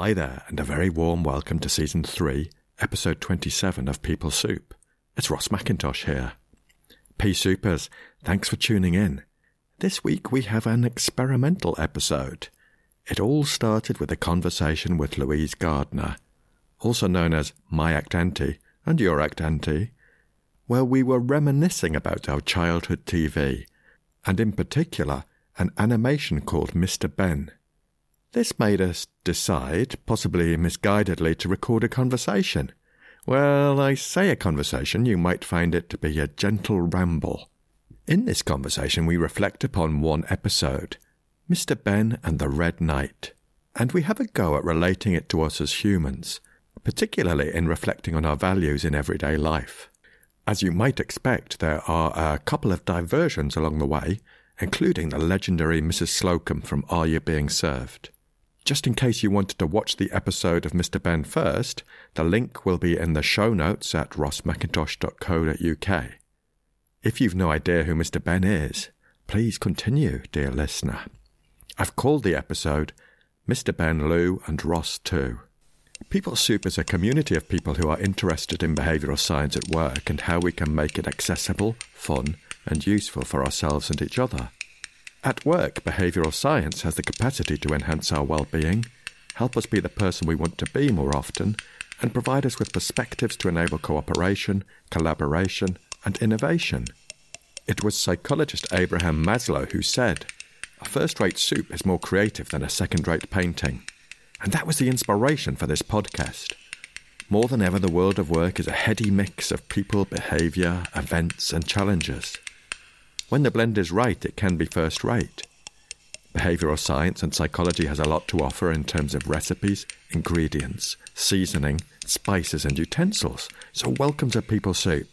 Hi there, and a very warm welcome to Season 3, Episode 27 of People Soup. It's Ross McIntosh here. P Soupers, thanks for tuning in. This week we have an experimental episode. It all started with a conversation with Louise Gardner, also known as My Act Auntie and Your Act Auntie, where we were reminiscing about our childhood TV, and in particular, an animation called Mr. Benn. This made us decide, possibly misguidedly, to record a conversation. Well, I say a conversation, you might find it to be a gentle ramble. In this conversation, we reflect upon one episode, Mr. Benn and the Red Knight, and we have a go at relating it to us as humans, particularly in reflecting on our values in everyday life. As you might expect, there are a couple of diversions along the way, including the legendary Mrs. Slocombe from Are You Being Served? Just in case you wanted to watch the episode of Mr. Benn first, the link will be in the show notes at rossmcintosh.co.uk. If you've no idea who Mr. Benn is, please continue, dear listener. I've called the episode Mr. Benn Lou and Ross Too. People Soup is a community of people who are interested in behavioural science at work and how we can make it accessible, fun, and useful for ourselves and each other. At work, behavioural science has the capacity to enhance our well-being, help us be the person we want to be more often, and provide us with perspectives to enable cooperation, collaboration, and innovation. It was psychologist Abraham Maslow who said, A first rate soup is more creative than a second rate painting. And that was the inspiration for this podcast. More than ever, the world of work is a heady mix of people, behaviour, events, and challenges. When the blend is right, it can be first rate. Behavioral science and psychology has a lot to offer in terms of recipes, ingredients, seasoning, spices, and utensils. So, welcome to People Soup,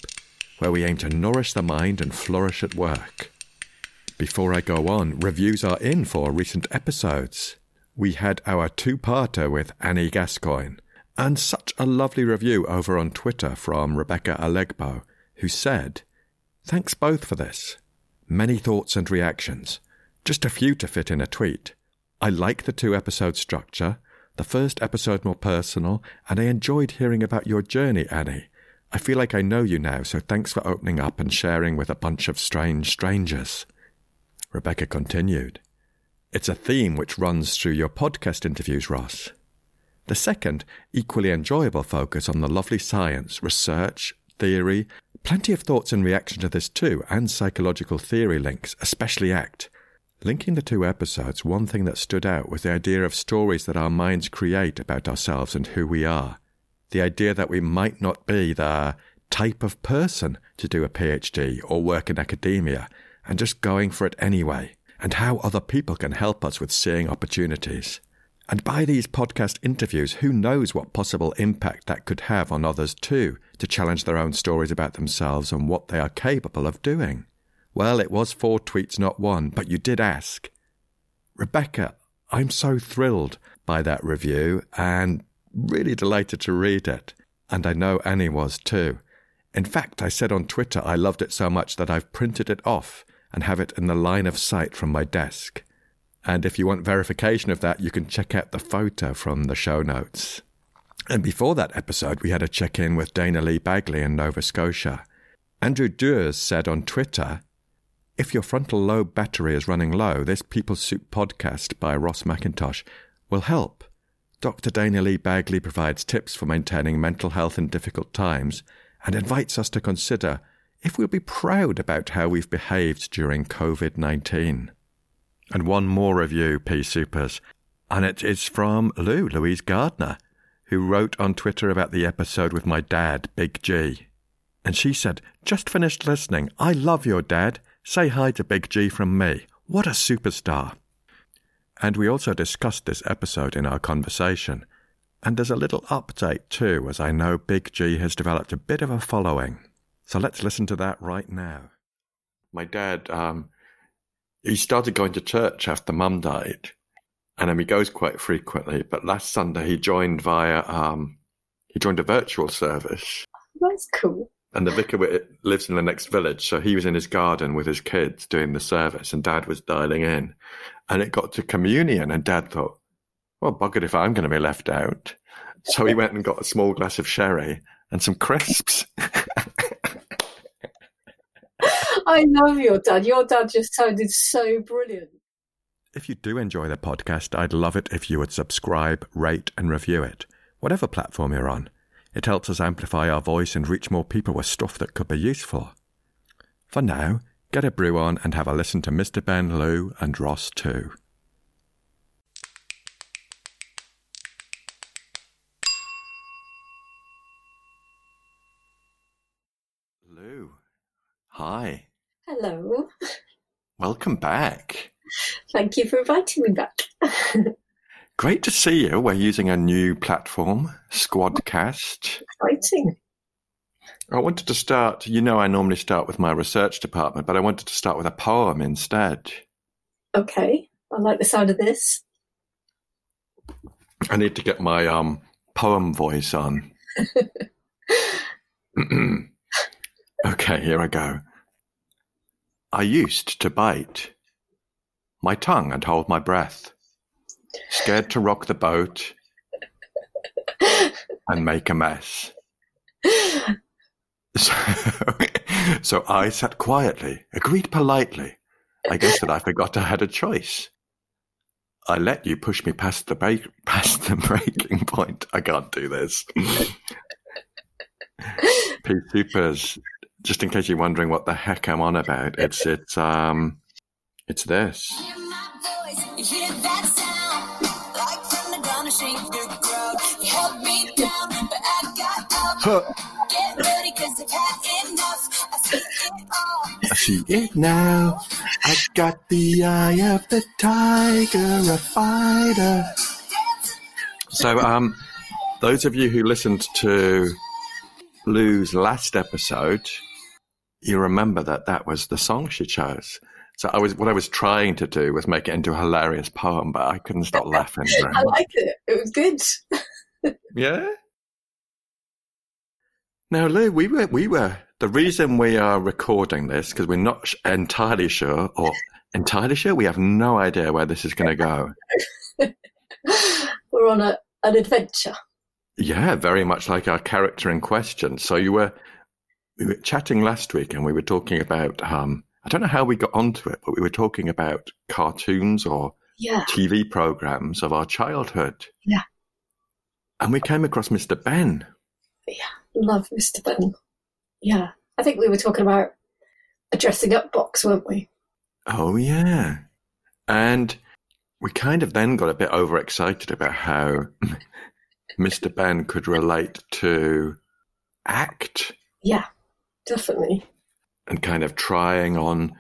where we aim to nourish the mind and flourish at work. Before I go on, reviews are in for recent episodes. We had our two parter with Annie Gascoigne, and such a lovely review over on Twitter from Rebecca Alegbo, who said, Thanks both for this. Many thoughts and reactions. Just a few to fit in a tweet. I like the two episode structure, the first episode more personal, and I enjoyed hearing about your journey, Annie. I feel like I know you now, so thanks for opening up and sharing with a bunch of strange strangers. Rebecca continued. It's a theme which runs through your podcast interviews, Ross. The second, equally enjoyable focus on the lovely science, research, theory, plenty of thoughts in reaction to this too, and psychological theory links, especially ACT. Linking the two episodes, one thing that stood out was the idea of stories that our minds create about ourselves and who we are. The idea that we might not be the type of person to do a PhD or work in academia, and just going for it anyway, and how other people can help us with seeing opportunities. And by these podcast interviews, who knows what possible impact that could have on others too, to challenge their own stories about themselves and what they are capable of doing. Well, it was four tweets, not one, but you did ask. Rebecca, I'm so thrilled by that review and really delighted to read it. And I know Annie was too. In fact, I said on Twitter I loved it so much that I've printed it off and have it in the line of sight from my desk. And if you want verification of that, you can check out the photo from the show notes. And before that episode, we had a check in with Dana Lee Bagley in Nova Scotia. Andrew Dewars said on Twitter, If your frontal lobe battery is running low, this People Soup podcast by Ross McIntosh will help. Dr. Dana Lee Bagley provides tips for maintaining mental health in difficult times and invites us to consider if we'll be proud about how we've behaved during COVID 19. And one more review, P Soupers, and it is from Lou, Louise Gardner, who wrote on Twitter about the episode with my dad, Big G. And she said, Just finished listening. I love your dad. Say hi to Big G from me. What a superstar. And we also discussed this episode in our conversation. And there's a little update too, as I know Big G has developed a bit of a following. So let's listen to that right now. My dad, um, he started going to church after mum died, and um, he goes quite frequently. But last Sunday he joined via um, he joined a virtual service. That's cool. And the vicar lives in the next village, so he was in his garden with his kids doing the service, and Dad was dialing in. And it got to communion, and Dad thought, well, buggered if I'm going to be left out. So he went and got a small glass of sherry and some crisps. I love your dad. Your dad just sounded so brilliant. If you do enjoy the podcast, I'd love it if you would subscribe, rate, and review it, whatever platform you're on. It helps us amplify our voice and reach more people with stuff that could be useful. For now, get a brew on and have a listen to Mr. Benn Lou and Ross too. Lou, hi. Hello. Welcome back. Thank you for inviting me back. Great to see you. We're using a new platform, Squadcast. Exciting. I wanted to start, you know, I normally start with my research department, but I wanted to start with a poem instead. Okay. I like the sound of this. I need to get my um, poem voice on. okay, here I go. I used to bite my tongue and hold my breath, scared to rock the boat and make a mess. So, so I sat quietly, agreed politely. I guess that I forgot I had a choice. I let you push me past the past the breaking point. I can't do this. P just in case you're wondering what the heck I'm on about, it's it's um it's this. Huh. I see it now. I got the eye of the tiger, a fighter. So, um, those of you who listened to Lou's last episode, you remember that that was the song she chose. So I was what I was trying to do was make it into a hilarious poem, but I couldn't stop laughing. I liked it. It was good. yeah. Now, Lou, we were we were the reason we are recording this because we're not entirely sure, or entirely sure, we have no idea where this is going to go. we're on a an adventure. Yeah, very much like our character in question. So you were we were chatting last week, and we were talking about um, I don't know how we got onto it, but we were talking about cartoons or yeah. TV programs of our childhood. Yeah. And we came across Mr. Benn. Yeah, love Mr. Benn. Yeah. I think we were talking about a dressing up box, weren't we? Oh, yeah. And we kind of then got a bit overexcited about how Mr. Benn could relate to act. Yeah, definitely and kind of trying on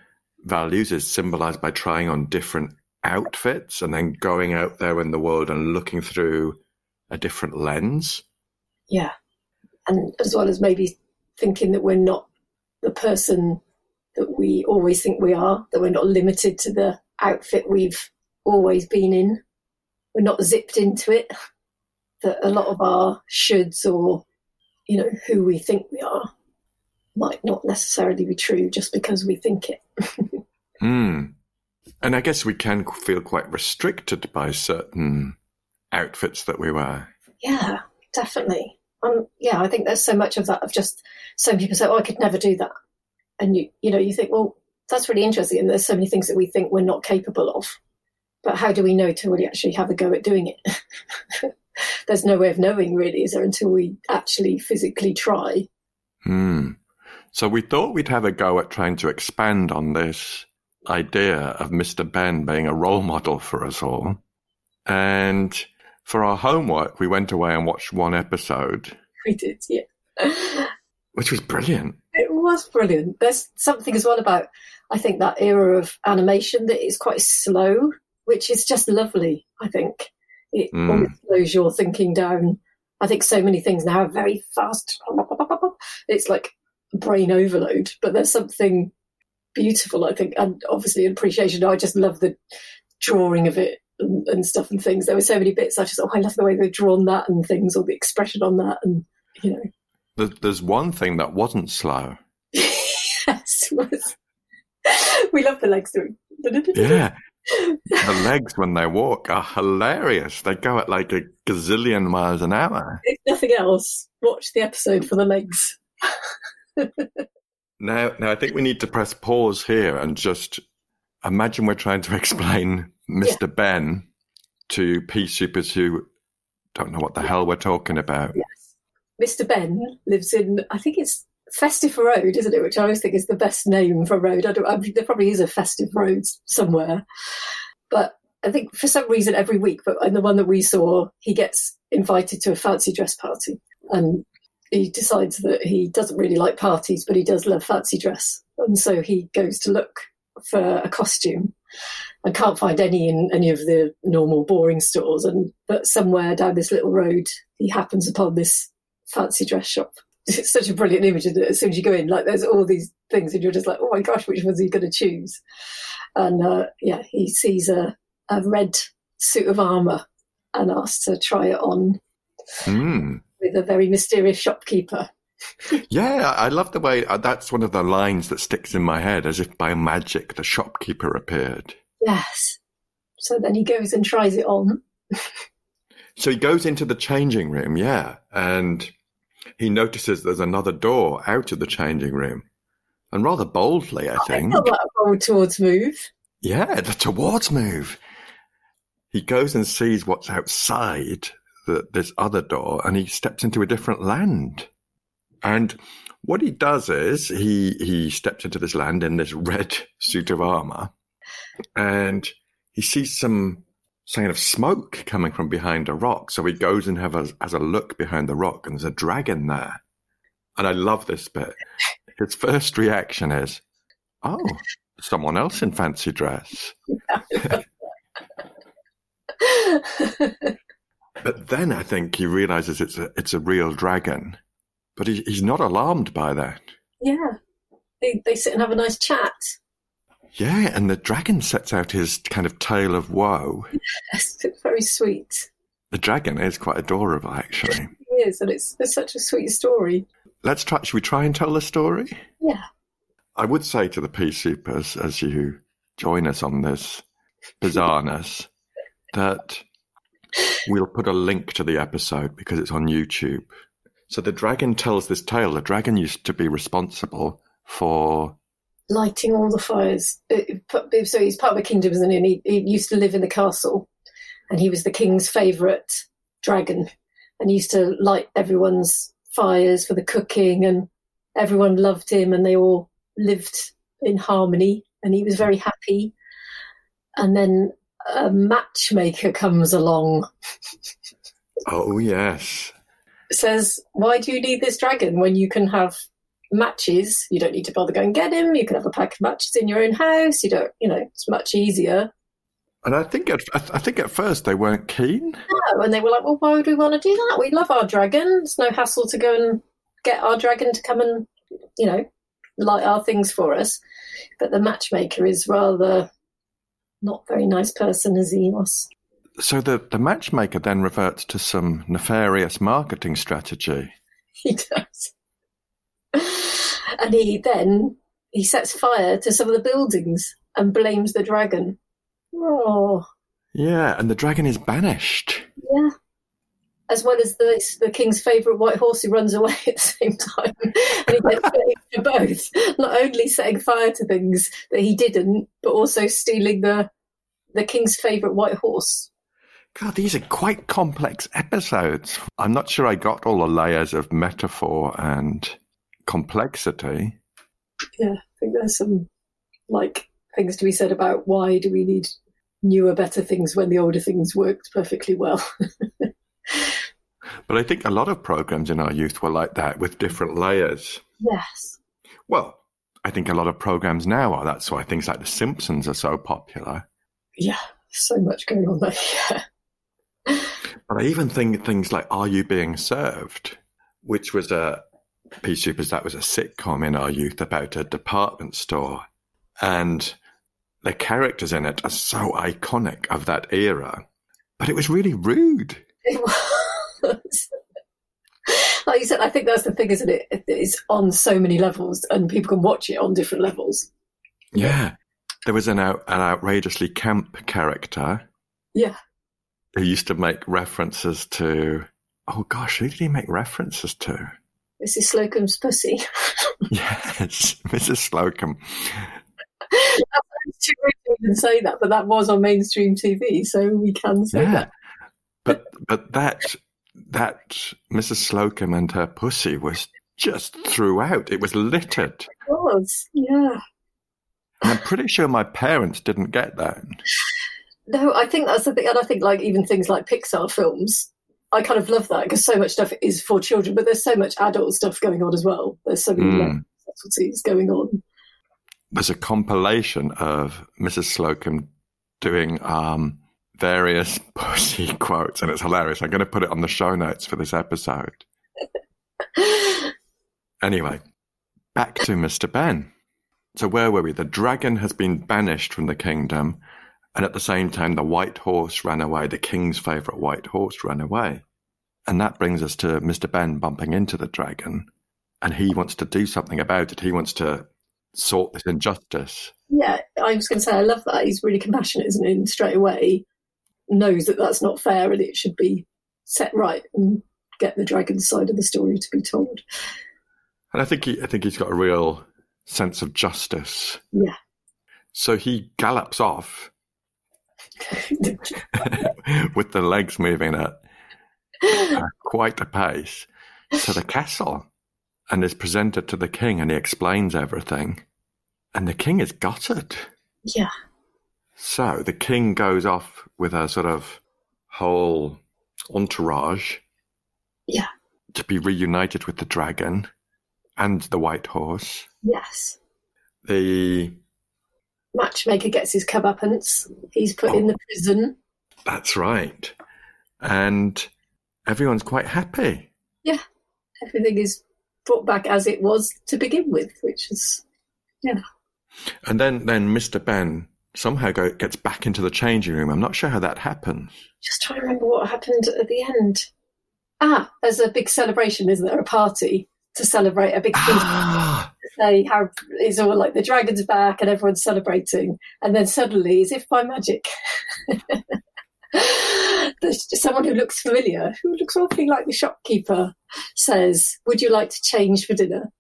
values is symbolized by trying on different outfits and then going out there in the world and looking through a different lens. Yeah. And as well as maybe thinking that we're not the person that we always think we are, that we're not limited to the outfit we've always been in. We're not zipped into it. That a lot of our shoulds or, you know, who we think we are might not necessarily be true just because we think it. mm. And I guess we can feel quite restricted by certain outfits that we wear. Yeah, definitely. Um, yeah, I think there's so much of that of just some people say, "Oh, I could never do that," and you you know you think, well, that's really interesting. And there's so many things that we think we're not capable of, but how do we know to really actually have a go at doing it? there's no way of knowing, really, is there, until we actually physically try. Hmm. So we thought we'd have a go at trying to expand on this idea of Mr. Benn being a role model for us all. And for our homework, we went away and watched one episode. We did, yeah. Which was brilliant. It was brilliant. There's something as well about, I think, that era of animation that is quite slow, which is just lovely, I think. It mm. always slows your thinking down. I think so many things now are very fast. It's like brain overload, but there's something beautiful, I think, and obviously appreciation. I just love the drawing of it and, and, stuff and things. There were so many bits. I just, oh, I love the way they've drawn that and things, or the expression on that, and you know. There's one thing that wasn't slow. yes, was. we love the legs doing. Yeah, the legs when they walk are hilarious. They go at like a gazillion miles an hour. If nothing else, watch the episode for the legs. now, now I think we need to press pause here and just imagine we're trying to explain Mr. Yeah. Benn to pea supers who don't know what the yeah. hell we're talking about. Yes. Mr. Ben lives in, I think it's Festive Road, isn't it? Which I always think is the best name for a road. I don't, I mean, there probably is a Festive Road somewhere. But I think for some reason every week, but in the one that we saw, he gets invited to a fancy dress party. And he decides that he doesn't really like parties, but he does love fancy dress. And so he goes to look for a costume and can't find any in any of the normal boring stores. And but somewhere down this little road, he happens upon this fancy dress shop. It's such a brilliant image, is As soon as you go in, like there's all these things, and you're just like, oh my gosh, which one's he going to choose? And uh, yeah, he sees a, a red suit of armour and asks to try it on mm. With a very mysterious shopkeeper. yeah, I love the way uh, that's one of the lines that sticks in my head, as if by magic the shopkeeper appeared. Yes. So then he goes and tries it on. so he goes into the changing room, yeah, and he notices there's another door out of the changing room. And rather boldly, I think. I that bold towards move. Yeah, the towards move. He goes and sees what's outside the, this other door and he steps into a different land. And what he does is he, he steps into this land in this red suit of armor and he sees some sign of smoke coming from behind a rock. So he goes and have a, has a look behind the rock, and there's a dragon there. And I love this bit. His first reaction is, "Oh, someone else in fancy dress." but then I think he realizes it's a it's a real dragon, but he, he's not alarmed by that. Yeah, they they sit and have a nice chat. Yeah, and the dragon sets out his kind of tale of woe. Yes, it's very sweet. The dragon is quite adorable, actually. It is, and it's, it's such a sweet story. Let's try. Should we try and tell the story? Yeah. I would say to the pea supers as you join us on this bizarreness that we'll put a link to the episode because it's on YouTube. So the dragon tells this tale. The dragon used to be responsible for lighting all the fires. Uh, uh, so he's part of a kingdom, isn't he? And he, he used to live in the castle, and he was the king's favourite dragon, and he used to light everyone's fires for the cooking, and everyone loved him, and they all lived in harmony, and he was very happy. And then a matchmaker comes along. oh yes. Says, "Why do you need this dragon when you can have matches, you don't need to bother going and get him. You can have a pack of matches in your own house. You don't, you know, it's much easier. And I think at I think at first they weren't keen. No, and they were like, "Well, why would we want to do that? We love our dragon. It's no hassle to go and get our dragon to come and, you know, light our things for us." But the matchmaker is rather not very nice person as he was. So the the matchmaker then reverts to some nefarious marketing strategy. He does and he then he sets fire to some of the buildings and blames the dragon. Oh. Yeah, and the dragon is banished. Yeah. As well as the the king's favourite white horse who runs away at the same time. and he gets blamed for both. Not only setting fire to things that he didn't, but also stealing the the king's favourite white horse. God, these are quite complex episodes. I'm not sure I got all the layers of metaphor and complexity. Yeah, I think there's some like things to be said about why do we need newer, better things when the older things worked perfectly well. but I think a lot of programs in our youth were like that with different layers. Yes. Well, I think a lot of programs now are. That's why things like The Simpsons are so popular. Yeah, so much going on there. Yeah. But I even think things like Are You Being Served, which was a, Pea Supers, that was a sitcom in our youth about a department store. And the characters in it are so iconic of that era. But it was really rude. It was. like you said, I think that's the thing, isn't it? It's on so many levels and people can watch it on different levels. Yeah. There was an, out, an outrageously camp character. Yeah. Who used to make references to. Oh gosh, who did he make references to? Mrs. Slocombe's pussy. yes, Mrs. Slocombe. too rude to even say that, but that was on mainstream TV, so we can say yeah. that. but but that that Mrs. Slocombe and her pussy was just throughout. It was littered. It was, yeah. And I'm pretty sure my parents didn't get that. No, I think that's the thing, and I think like even things like Pixar films, I kind of love that because so much stuff is for children, but there's so much adult stuff going on as well. There's so many mm. subtleties going on. There's a compilation of Mrs. Slocombe doing um, various pussy quotes, and it's hilarious. I'm going to put it on the show notes for this episode. anyway, back to Mr. Benn. So, where were we? The dragon has been banished from the kingdom, and at the same time, the white horse ran away. The king's favourite white horse ran away. And that brings us to Mr. Benn bumping into the dragon, and he wants to do something about it. He wants to sort this injustice. Yeah, I was going to say, I love that. He's really compassionate, isn't he? And straight away knows that that's not fair and it should be set right and get the dragon's side of the story to be told. And I think he, I think he's got a real sense of justice. Yeah. So he gallops off with the legs moving at uh, quite a pace to the castle and is presented to the king and he explains everything. And the king is gutted. Yeah. So the king goes off with a sort of whole entourage. Yeah. To be reunited with the dragon and the white horse. Yes. The matchmaker gets his comeuppance. He's put oh, in the prison. That's right. And everyone's quite happy. Yeah. Everything is brought back as it was to begin with, which is, yeah. And then, then Mr. Benn somehow go, gets back into the changing room. I'm not sure how that happens. Just trying to remember what happened at the end. Ah, there's a big celebration, isn't there? A party to celebrate a big ah. say how it's all like the dragon's back and everyone's celebrating, and then suddenly, as if by magic, there's someone who looks familiar, who looks awfully like the shopkeeper, says, "Would you like to change for dinner?"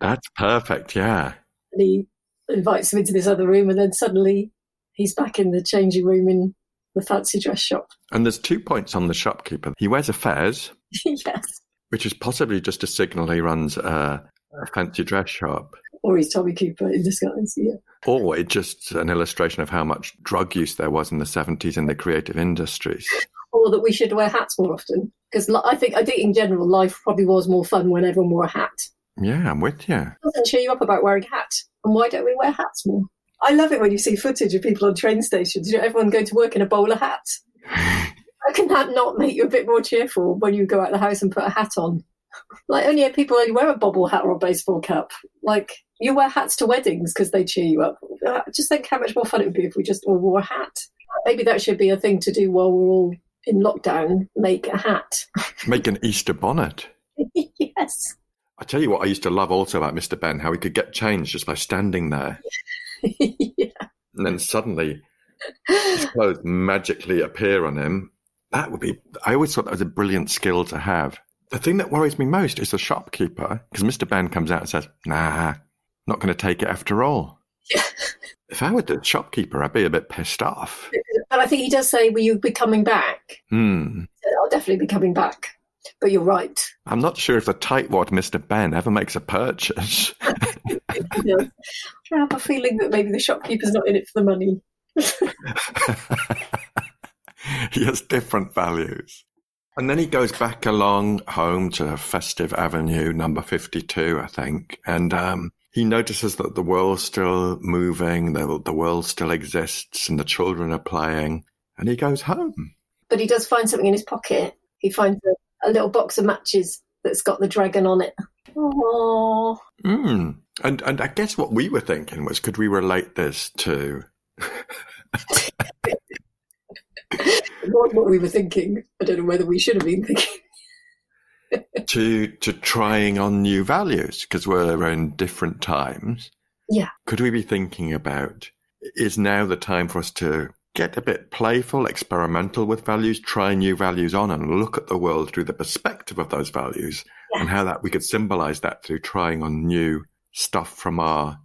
That's perfect. Yeah. And he invites him into this other room, and then suddenly he's back in the changing room in the fancy dress shop. And there's two points on the shopkeeper. He wears a fez. yes. Which is possibly just a signal he runs a, a fancy dress shop. Or he's Tommy Cooper in disguise, yeah. Or it's just an illustration of how much drug use there was in the 70s in the creative industries. Or that we should wear hats more often. Because I think, I think in general, life probably was more fun when everyone wore a hat. Yeah, I'm with you. It doesn't cheer you up about wearing a hat. And why don't we wear hats more? I love it when you see footage of people on train stations. You know, everyone going to work in a bowler hat. How can that not make you a bit more cheerful when you go out of the house and put a hat on? Like only people only wear a bobble hat or a baseball cap. Like you wear hats to weddings because they cheer you up. Uh, just think how much more fun it would be if we just all wore a hat. Maybe that should be a thing to do while we're all in lockdown. Make a hat. Make an Easter bonnet. yes. I tell you what, I used to love also about Mr. Benn how he could get changed just by standing there. yeah. And then suddenly his clothes magically appear on him. That would be, I always thought that was a brilliant skill to have. The thing that worries me most is the shopkeeper, because Mr. Benn comes out and says, nah, not going to take it after all. Yeah. If I were the shopkeeper, I'd be a bit pissed off. But I think he does say, will you be coming back? Hmm. I'll definitely be coming back. But you're right. I'm not sure if the tightwad Mr. Benn ever makes a purchase. I have a feeling that maybe the shopkeeper's not in it for the money. he has different values. And then he goes back along home to Festive Avenue, number 52, I think. And um, he notices that the world's still moving, the, the world still exists, and the children are playing. And he goes home. But he does find something in his pocket. He finds a a little box of matches that's got the dragon on it. Oh. Mm. And and I guess what we were thinking was, could we relate this to? what, what we were thinking. I don't know whether we should have been thinking. to to trying on new values because we're in different times. Yeah. Could we be thinking about is now the time for us to get a bit playful, experimental with values, try new values on, and look at the world through the perspective of those values yeah. and how that we could symbolize that through trying on new stuff from our.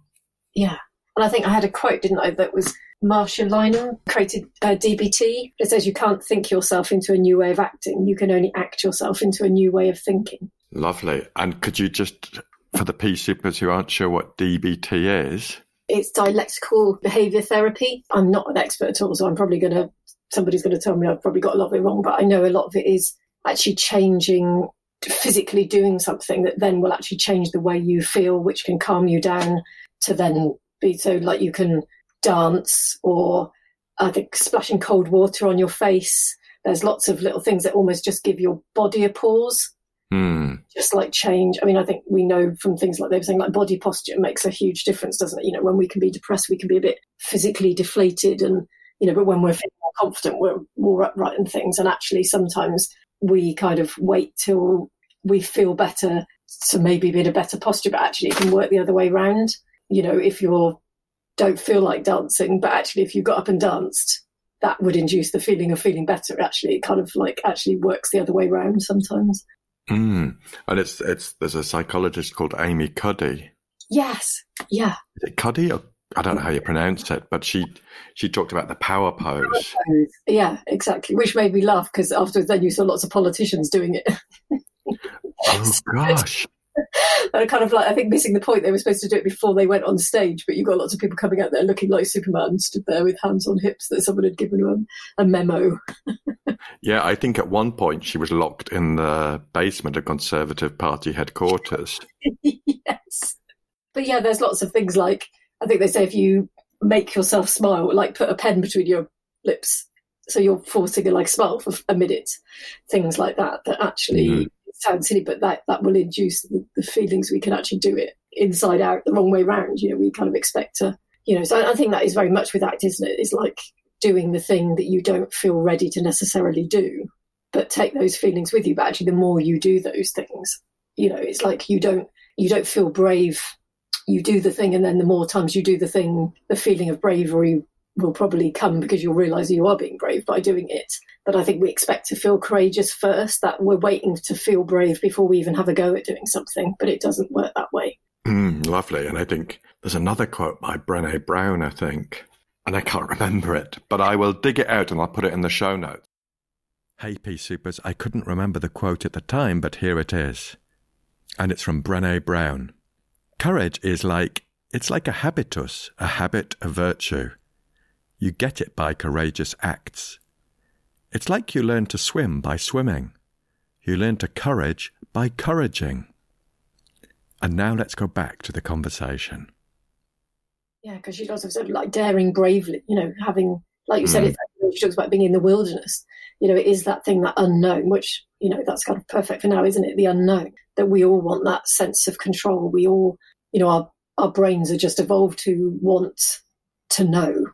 Yeah. And I think I had a quote, didn't I, that was Marsha Linehan created uh, DBT. It says you can't think yourself into a new way of acting. You can only act yourself into a new way of thinking. Lovely. And could you just, for the P Soupers who aren't sure what DBT is, it's dialectical behavior therapy. I'm not an expert at all, so I'm probably going to, somebody's going to tell me I've probably got a lot of it wrong, but I know a lot of it is actually changing, physically doing something that then will actually change the way you feel, which can calm you down to then be so like you can dance or I think splashing cold water on your face. There's lots of little things that almost just give your body a pause Mm. Just like change. I mean, I think we know from things like they were saying, like body posture makes a huge difference, doesn't it? You know, when we can be depressed, we can be a bit physically deflated, and you know, but when we're feeling more confident, we're more upright and things. And actually, sometimes we kind of wait till we feel better to maybe be in a better posture, but actually, it can work the other way around. You know, if you don't feel like dancing, but actually, if you got up and danced, that would induce the feeling of feeling better. Actually, it kind of like actually works the other way around sometimes. Mm. And it's it's there's a psychologist called Amy Cuddy. Yes. Yeah. Is it Cuddy or I don't know how you pronounce it, but she she talked about the power pose. Yeah, exactly. Which made me laugh because afterwards, then you saw lots of politicians doing it. oh gosh! and kind of like I think missing the point. They were supposed to do it before they went on stage, but you've got lots of people coming out there looking like Superman, stood there with hands on hips that someone had given them a memo. yeah, I think at one point she was locked in the basement of Conservative Party headquarters. yes, but yeah, there's lots of things like I think they say if you make yourself smile, like put a pen between your lips so you're forcing a like smile for a minute, things like that. That actually mm sounds silly, but that, that will induce the, the, feelings we can actually do it inside out the wrong way round. You know, we kind of expect to, you know, so I, I think that is very much with act, isn't it? It's like doing the thing that you don't feel ready to necessarily do, but take those feelings with you. But actually, the more you do those things, you know, it's like you don't, you don't feel brave. You do the thing, and then the more times you do the thing, the feeling of bravery will probably come because you'll realize you are being brave by doing it. But I think we expect to feel courageous first, that we're waiting to feel brave before we even have a go at doing something, but it doesn't work that way. Mm, lovely. And I think there's another quote by Brene Brown, I think, and I can't remember it, but I will dig it out and I'll put it in the show notes. Hey, P Soupers, I couldn't remember the quote at the time, but here it is. And it's from Brene Brown. Courage is like, it's like a habitus, a habit, a virtue. You get it by courageous acts. It's like you learn to swim by swimming. You learn to courage by couraging. And now let's go back to the conversation. Yeah, because she also said like daring bravely, you know, having, like you said, mm. it's, she talks about being in the wilderness. You know, it is that thing, that unknown, which, you know, that's kind of perfect for now, isn't it? The unknown, that we all want that sense of control. We all, you know, our, our brains are just evolved to want to know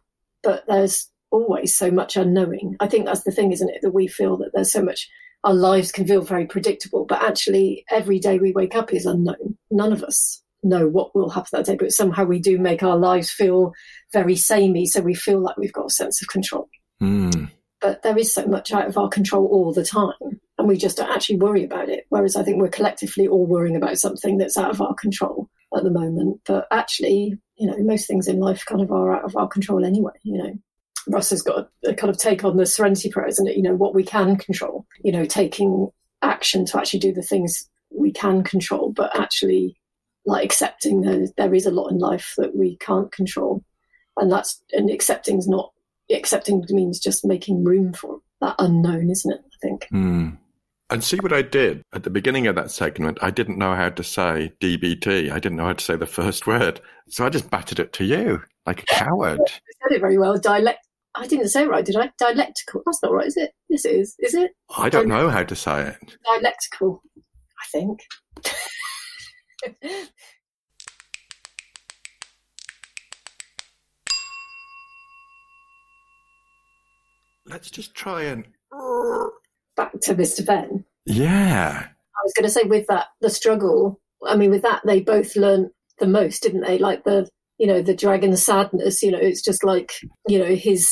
but there's always so much unknowing. I think that's the thing, isn't it? That we feel that there's so much, our lives can feel very predictable, but actually every day we wake up is unknown. None of us know what will happen that day, but somehow we do make our lives feel very samey. So we feel like we've got a sense of control. Mm. But there is so much out of our control all the time, and we just don't actually worry about it. Whereas I think we're collectively all worrying about something that's out of our control at the moment. But actually, you know, most things in life kind of are out of our control anyway, you know. Russ has got a, a kind of take on the serenity prayer, isn't? You know, what we can control, you know, taking action to actually do the things we can control, but actually like accepting that there is a lot in life that we can't control. And that's, and accepting is not, accepting means just making room for that unknown, isn't it? I think. Mm. And see what I did at the beginning of that segment. I didn't know how to say DBT. I didn't know how to say the first word. So I just batted it to you like a coward. I said it very well. Dialect. I didn't say it right, did I? Dialectical. That's not right, is it? Yes, it is. Is it? I don't know how to say it. Dialectical, I think. Let's just try and back to Mr. Ben. Yeah. I was going to say with that, the struggle, I mean, with that, they both learned the most, didn't they? Like the, you know, the dragon sadness, you know, it's just like, you know, his,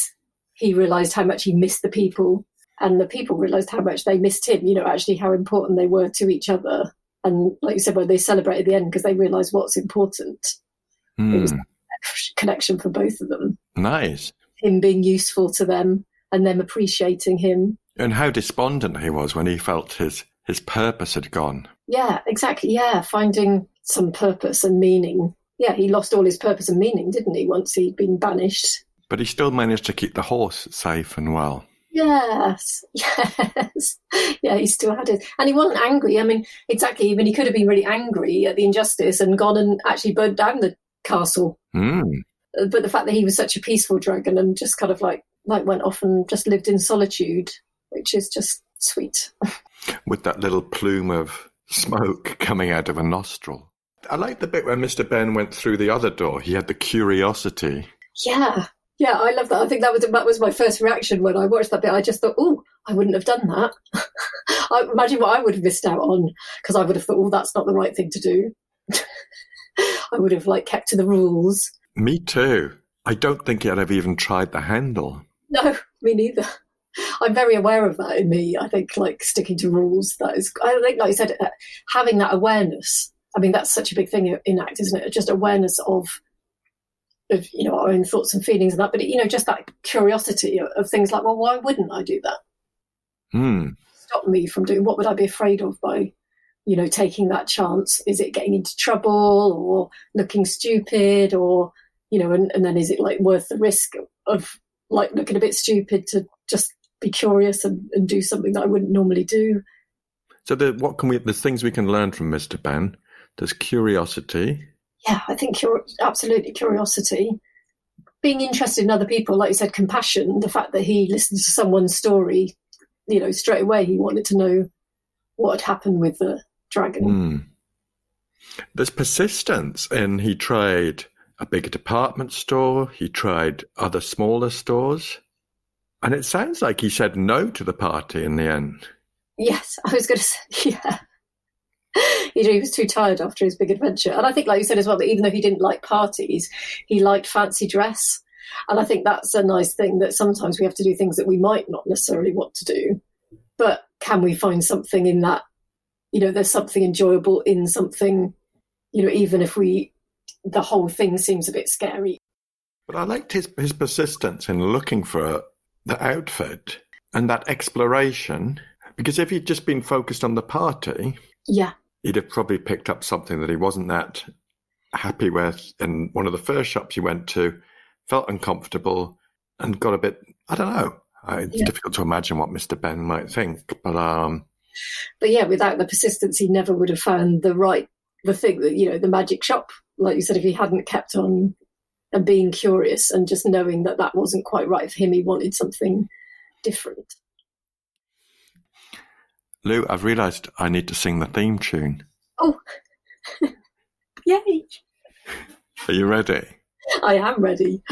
he realized how much he missed the people and the people realized how much they missed him, you know, actually how important they were to each other. And like you said, when they celebrated the end because they realized what's important. Mm. It was hmm. connection for both of them. Nice. Him being useful to them and them appreciating him. And how despondent he was when he felt his his purpose had gone. Yeah, exactly. Yeah, finding some purpose and meaning. Yeah, he lost all his purpose and meaning, didn't he, once he'd been banished? But he still managed to keep the horse safe and well. Yes, yes. Yeah, he still had it. And he wasn't angry. I mean, exactly. I mean, he could have been really angry at the injustice and gone and actually burned down the castle. Mm. But the fact that he was such a peaceful dragon and just kind of like like went off and just lived in solitude, which is just sweet. With that little plume of smoke coming out of a nostril. I like the bit where Mr. Ben went through the other door. He had the curiosity. Yeah, yeah, I love that. I think that was that was my first reaction when I watched that bit. I just thought, oh, I wouldn't have done that. I imagine what I would have missed out on because I would have thought, oh, that's not the right thing to do. I would have like kept to the rules. Me too. I don't think I'd have even tried the handle. No, me neither. I'm very aware of that in me. I think like sticking to rules. That is, I think, like you said, uh, having that awareness. I mean, that's such a big thing in act, isn't it? Just awareness of, of you know, our own thoughts and feelings and that. But you know, just that curiosity of, of things like, well, why wouldn't I do that? Hmm. Stop me from doing. What would I be afraid of by, you know, taking that chance? Is it getting into trouble or looking stupid or you know, and, and then is it like worth the risk of like looking a bit stupid to just be curious and, and do something that I wouldn't normally do. So, the, what can we? There's things we can learn from Mr. Benn. There's curiosity. Yeah, I think cur- absolutely curiosity. Being interested in other people, like you said, compassion. The fact that he listened to someone's story, you know, straight away he wanted to know what had happened with the dragon. Mm. There's persistence, and he tried a bigger department store. He tried other smaller stores. And it sounds like he said no to the party in the end. Yes, I was going to say, yeah. he was too tired after his big adventure. And I think, like you said as well, that even though he didn't like parties, he liked fancy dress. And I think that's a nice thing that sometimes we have to do things that we might not necessarily want to do. But can we find something in that? You know, there's something enjoyable in something, you know, even if we the whole thing seems a bit scary. But I liked his, his persistence in looking for the outfit and that exploration, because if he'd just been focused on the party, yeah, he'd have probably picked up something that he wasn't that happy with. In one of the first shops he went to, felt uncomfortable and got a bit, I don't know. It's yeah. difficult to imagine what Mr. Benn might think, but um, but yeah, without the persistence, he never would have found the right, the thing that you know, the magic shop like you said, if he hadn't kept on and being curious and just knowing that that wasn't quite right for him, he wanted something different. Lou, I've realised I need to sing the theme tune. Oh, yay! Are you ready? I am ready.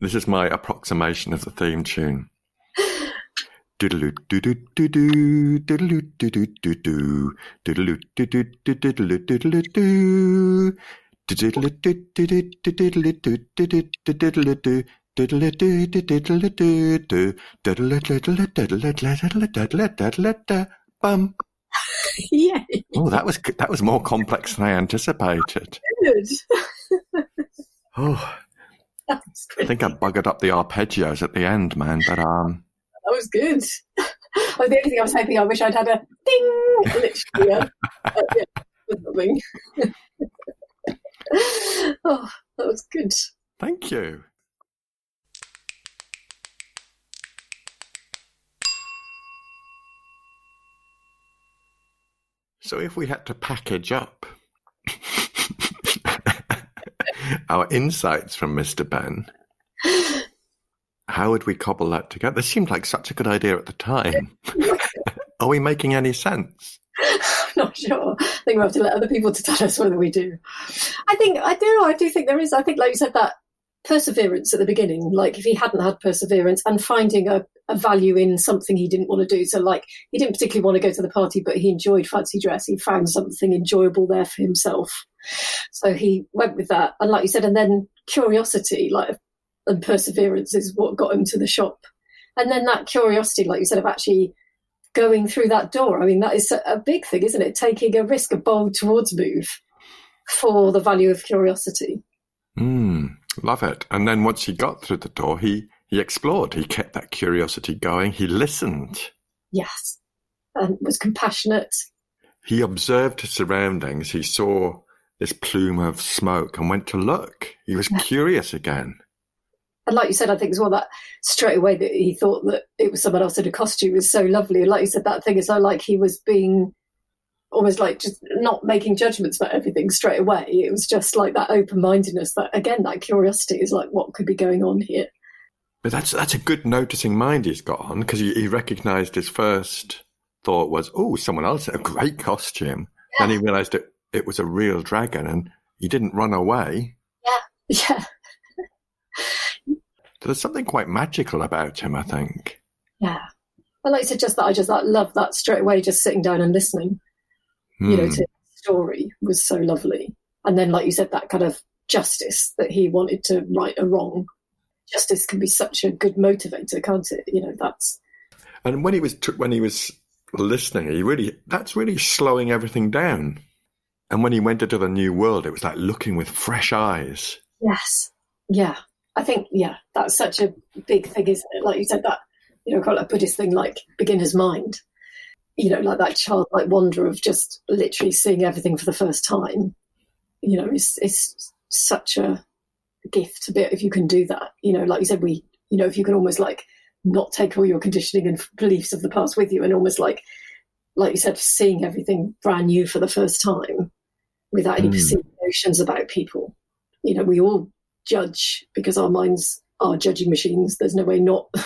This is my approximation of the theme tune. Bum. Yay. Oh, that was that was more complex than I anticipated. Good. oh, I think I buggered up the arpeggios at the end, man. But um, that was good. Oh, the only thing I was hoping I wish I'd had a ding, literally, uh, yeah, something. oh, that was good. Thank you. So, if we had to package up our insights from Mr. Benn, how would we cobble that together? This seemed like such a good idea at the time. Are we making any sense? Not sure. I think we have to let other people to tell us whether we do. I think I do. I do think there is. I think, like you said, that perseverance at the beginning. Like if he hadn't had perseverance and finding a, a value in something he didn't want to do. So like he didn't particularly want to go to the party, but he enjoyed fancy dress. He found something enjoyable there for himself. So he went with that. And like you said, and then curiosity, like and perseverance, is what got him to the shop. And then that curiosity, like you said, of actually going through that door. I mean, that is a big thing, isn't it? Taking a risk, a bold towards move for the value of curiosity. Mm, love it. And then once he got through the door, he he explored. He kept that curiosity going. He listened. Yes, and was compassionate. He observed his surroundings. He saw this plume of smoke and went to look. He was yeah. curious again. And like you said, I think as well that straight away that he thought that it was someone else in a costume was so lovely. And like you said, that thing is so like he was being almost like just not making judgments about everything straight away. It was just like that open mindedness that again, that curiosity is like what could be going on here. But that's that's a good noticing mind he's got on because he, he recognised his first thought was, oh, someone else in a great costume. Yeah. Then he realised it it was a real dragon, and he didn't run away. Yeah, yeah. There's something quite magical about him, I think. Yeah. I like to just that I just like, love that straight away, just sitting down and listening. Mm. You know, hmm. to the story was so lovely. And then, like you said, that kind of justice that he wanted to right a wrong. Justice can be such a good motivator, can't it? You know, that's. And when he was t- when he was listening, he really that's really slowing everything down. And when he went into the new world, it was like looking with fresh eyes. Yes. Yeah. I think, yeah, that's such a big thing, isn't it? Like you said, that, you know, quite a Buddhist thing like beginner's mind, you know, like that childlike wonder of just literally seeing everything for the first time, you know, it's, it's such a gift to be, if you can do that, you know, like you said, we, you know, if you can almost like not take all your conditioning and beliefs of the past with you and almost like, like you said, seeing everything brand new for the first time without any mm. perceived notions about people. You know, we all judge because our minds are judging machines. There's no way not.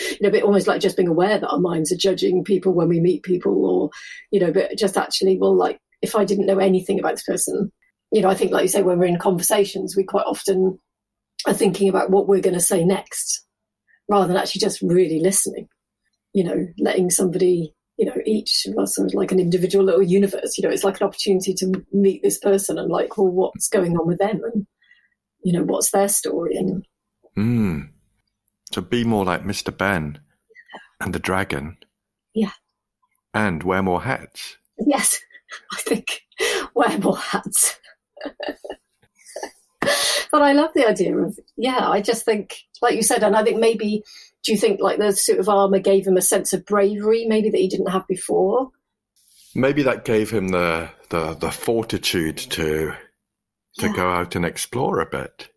you know, but almost like just being aware that our minds are judging people when we meet people, or you know, but just actually, well, like if I didn't know anything about this person, you know, I think like you say, when we're in conversations, we quite often are thinking about what we're going to say next, rather than actually just really listening. You know, letting somebody you know, each of us are like an individual little universe. You know, it's like an opportunity to meet this person and like, well, what's going on with them? And you know, what's their story? And mm. so be more like Mr. Benn and the dragon. Yeah. And wear more hats. Yes, I think wear more hats. but I love the idea of yeah. I just think, like you said, and I think maybe do you think like the suit of armor gave him a sense of bravery, maybe that he didn't have before? Maybe that gave him the the, the fortitude to to yeah. go out and explore a bit.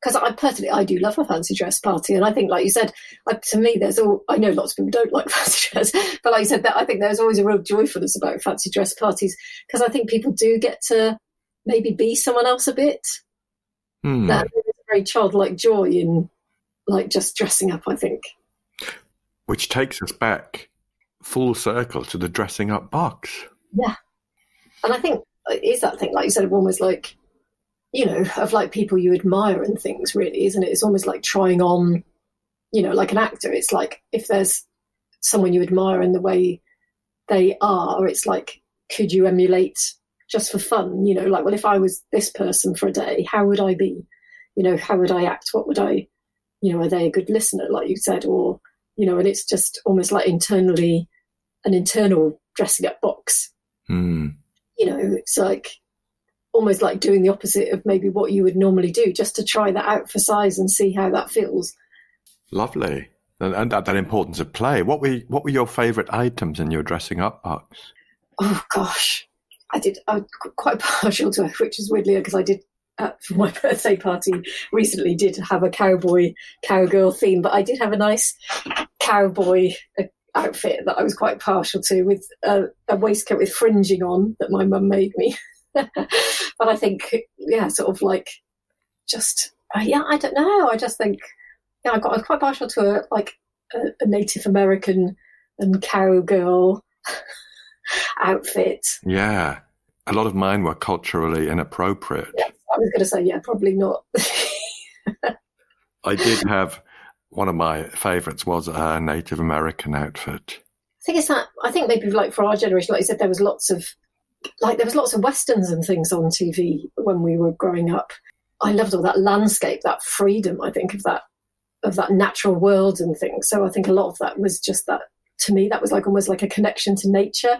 Because I personally, I do love a fancy dress party, and I think, like you said, like, to me, there's all. I know lots of people don't like fancy dress, but like you said, that I think there's always a real joyfulness about fancy dress parties because I think people do get to maybe be someone else a bit. Hmm. That very childlike joy in like just dressing up. I think, which takes us back full circle to the dressing up box. Yeah, and I think is that thing, like you said, of almost like, you know, of like people you admire and things, really, isn't it? It's almost like trying on, you know, like an actor. It's like if there's someone you admire in the way they are, it's like, could you emulate just for fun? You know, like, well, if I was this person for a day, how would I be? You know, how would I act? What would I, you know, are they a good listener, like you said? Or, you know, and it's just almost like internally an internal dressing up box. Mm you know, it's like almost like doing the opposite of maybe what you would normally do, just to try that out for size and see how that feels. Lovely. And, and that, that importance of play. What were what were your favourite items in your dressing up box? Oh gosh, I did. I was quite partial to it, which is weirdly because I did uh, for my birthday party recently did have a cowboy cowgirl theme, but I did have a nice cowboy outfit that I was quite partial to with a, a waistcoat with fringing on that my mum made me. but I think, yeah, sort of like just, uh, yeah, I don't know. I just think, yeah, I got I was quite partial to a, like a, a Native American and cowgirl outfit. Yeah. A lot of mine were culturally inappropriate. Yeah, I was going to say, yeah, probably not. I did have one of my favourites was a Native American outfit. I think it's that. I think maybe like for our generation, like you said, there was lots of like there was lots of westerns and things on TV when we were growing up. I loved all that landscape, that freedom. I think of that of that natural world and things. So I think a lot of that was just that. To me, that was like almost like a connection to nature.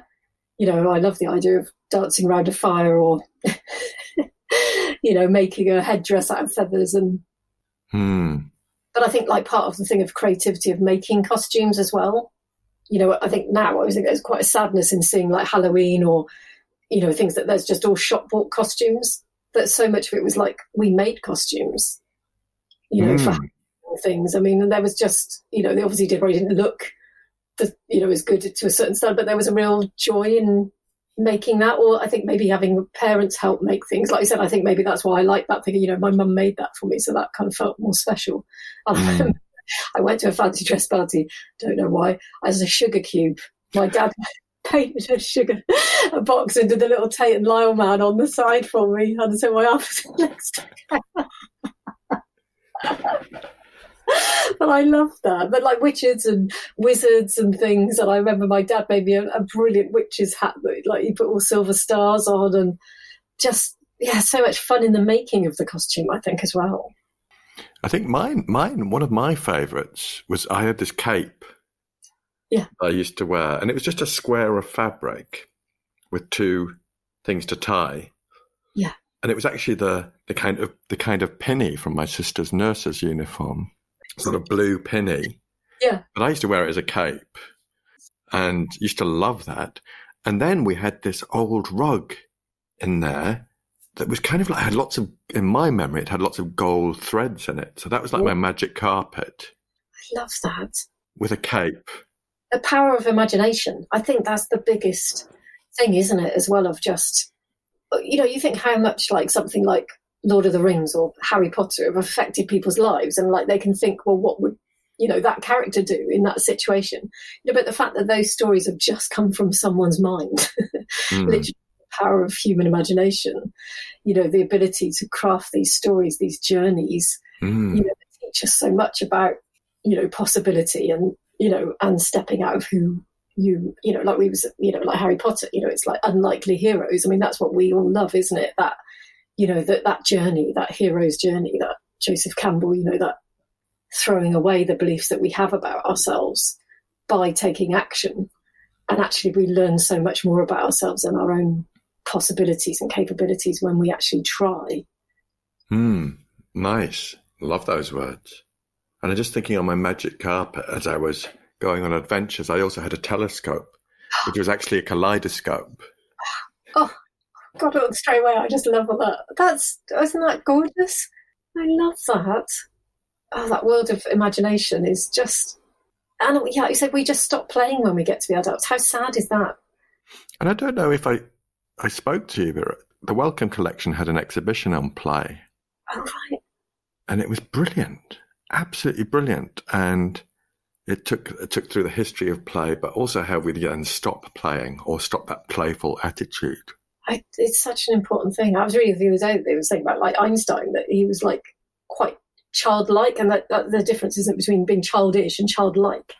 You know, I love the idea of dancing around a fire or, you know, making a headdress out of feathers and. Hmm. But I think like part of the thing of creativity of making costumes as well. You know, I think now I think there's quite a sadness in seeing like Halloween or, you know, things that there's just all shop bought costumes. That so much of it was like we made costumes, you know, mm. for things. I mean, there was just, you know, they obviously did, didn't look, the, you know, as good to a certain extent, but there was a real joy in making that. Or I think maybe having parents help make things. Like I said, I think maybe that's why I like that thing. You know, my mum made that for me, so that kind of felt more special. Mm. I went to a fancy dress party, don't know why, as a sugar cube. My dad painted a sugar a box and did the little Tate and Lyle man on the side for me. And so my arm was next but I love that. But like witches and wizards and things. And I remember my dad made me a, a brilliant witch's hat that like he put all silver stars on and just yeah, so much fun in the making of the costume. I think as well. I think mine, mine, one of my favourites was I had this cape. Yeah. I used to wear, and it was just a square of fabric with two things to tie. Yeah. And it was actually the the kind of the kind of pinny from my sister's nurse's uniform sort of blue penny. Yeah. But I used to wear it as a cape and used to love that. And then we had this old rug in there that was kind of like had lots of in my memory it had lots of gold threads in it. So that was like my magic carpet. I love that. With a cape. The power of imagination. I think that's the biggest thing, isn't it, as well of just you know, you think how much like something like Lord of the Rings or Harry Potter have affected people's lives, and like they can think, well, what would you know that character do in that situation? You know, but the fact that those stories have just come from someone's mind, mm. literally the power of human imagination, you know, the ability to craft these stories, these journeys, mm. you know, teach us so much about you know possibility and you know and stepping out of who you you know like we was you know like harry potter you know it's like unlikely heroes i mean that's what we all love isn't it that you know, that, that journey, that hero's journey, that Joseph Campbell, you know, that throwing away the beliefs that we have about ourselves by taking action. And actually, we learn so much more about ourselves and our own possibilities and capabilities when we actually try. Hmm, nice. Love those words. And I'm just thinking on my magic carpet as I was going on adventures, I also had a telescope, which was actually a kaleidoscope. Oh, got it straight away. I just love all that. That's isn't that gorgeous? I love that. Oh, that world of imagination is just. And yeah, you said, we just stop playing when we get to be adults. How sad is that? And I don't know if I, I spoke to you, but the Wellcome Collection had an exhibition on play. Oh right. And it was brilliant, absolutely brilliant, and it took it took through the history of play, but also how we then stop playing or stop that playful attitude. I, it's such an important thing. I was reading the other day that they were saying about like Einstein that he was like quite childlike, and that, that the difference isn't between being childish and childlike.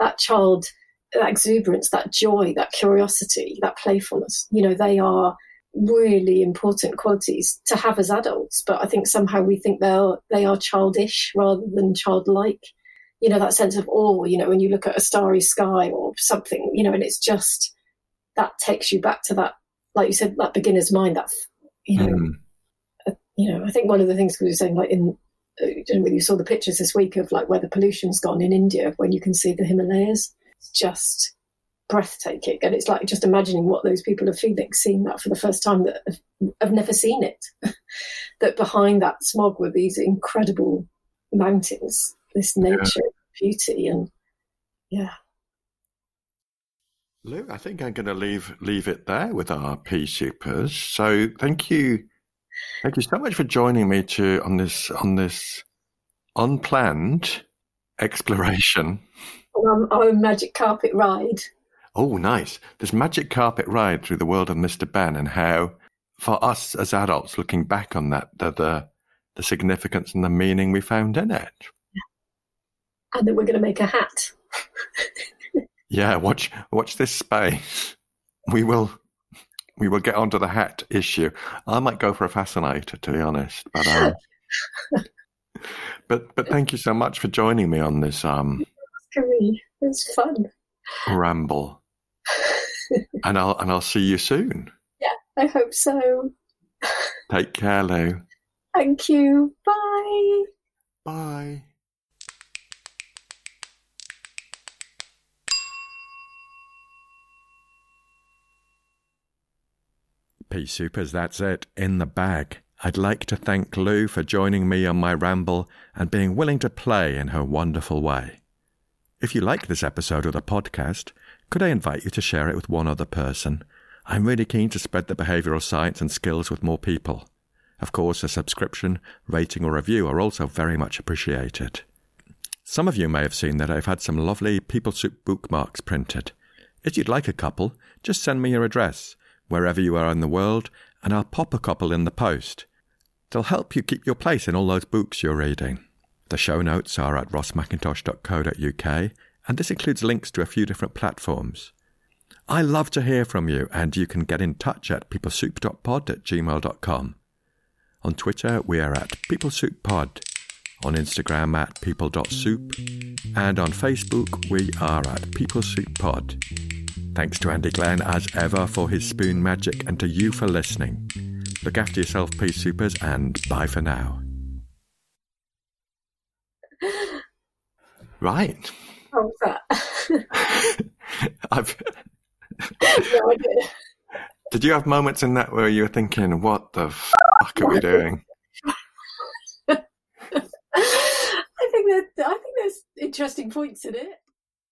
That child, that exuberance, that joy, that curiosity, that playfulness. You know, they are really important qualities to have as adults. But I think somehow we think they are they are childish rather than childlike. You know, that sense of awe. You know, when you look at a starry sky or something. You know, and it's just that takes you back to that like you said, that beginner's mind, that, you know, mm. uh, you know, I think one of the things we were saying, like in, uh, you saw the pictures this week of like where the pollution's gone in India, when you can see the Himalayas, it's just breathtaking. And it's like just imagining what those people are feeling, seeing that for the first time that have, have never seen it. that behind that smog were these incredible mountains, this nature yeah. beauty, and yeah. Lou, I think I'm going to leave leave it there with our P Soupers. So thank you, thank you so much for joining me to on this on this unplanned exploration. On our magic carpet ride. Oh, nice! This magic carpet ride through the world of Mr. Benn, and how, for us as adults, looking back on that, the the, the significance and the meaning we found in it. And that we're going to make a hat. Yeah, watch watch this space. We will we will get onto the hat issue. I might go for a fascinator, to be honest. But um, but but thank you so much for joining me on this um. It's fun. Ramble. and I'll and I'll see you soon. Yeah, I hope so. Take care, Lou. Thank you. Bye. Bye. P Soupers, that's it, in the bag. I'd like to thank Lou for joining me on my ramble and being willing to play in her wonderful way. If you like this episode of the podcast, could I invite you to share it with one other person? I'm really keen to spread the behavioural science and skills with more people. Of course, a subscription, rating, or review are also very much appreciated. Some of you may have seen that I've had some lovely People Soup bookmarks printed. If you'd like a couple, just send me your address wherever you are in the world, and I'll pop a couple in the post. They'll help you keep your place in all those books you're reading. The show notes are at rossmackintosh.co.uk, and this includes links to a few different platforms. I love to hear from you, and you can get in touch at peoplesoup.pod at gmail.com. On Twitter, we are at peoplesouppod. On Instagram, at people.soup. And on Facebook, we are at peoplesouppod. Thanks to Andy Glenn, as ever, for his spoon magic, and to you for listening. Look after yourself, P Soupers, and bye for now. Right. How was that? I've. no, I did. Did you have moments in that where you were thinking, "What the fuck are we doing?" I think that I think there's interesting points in it.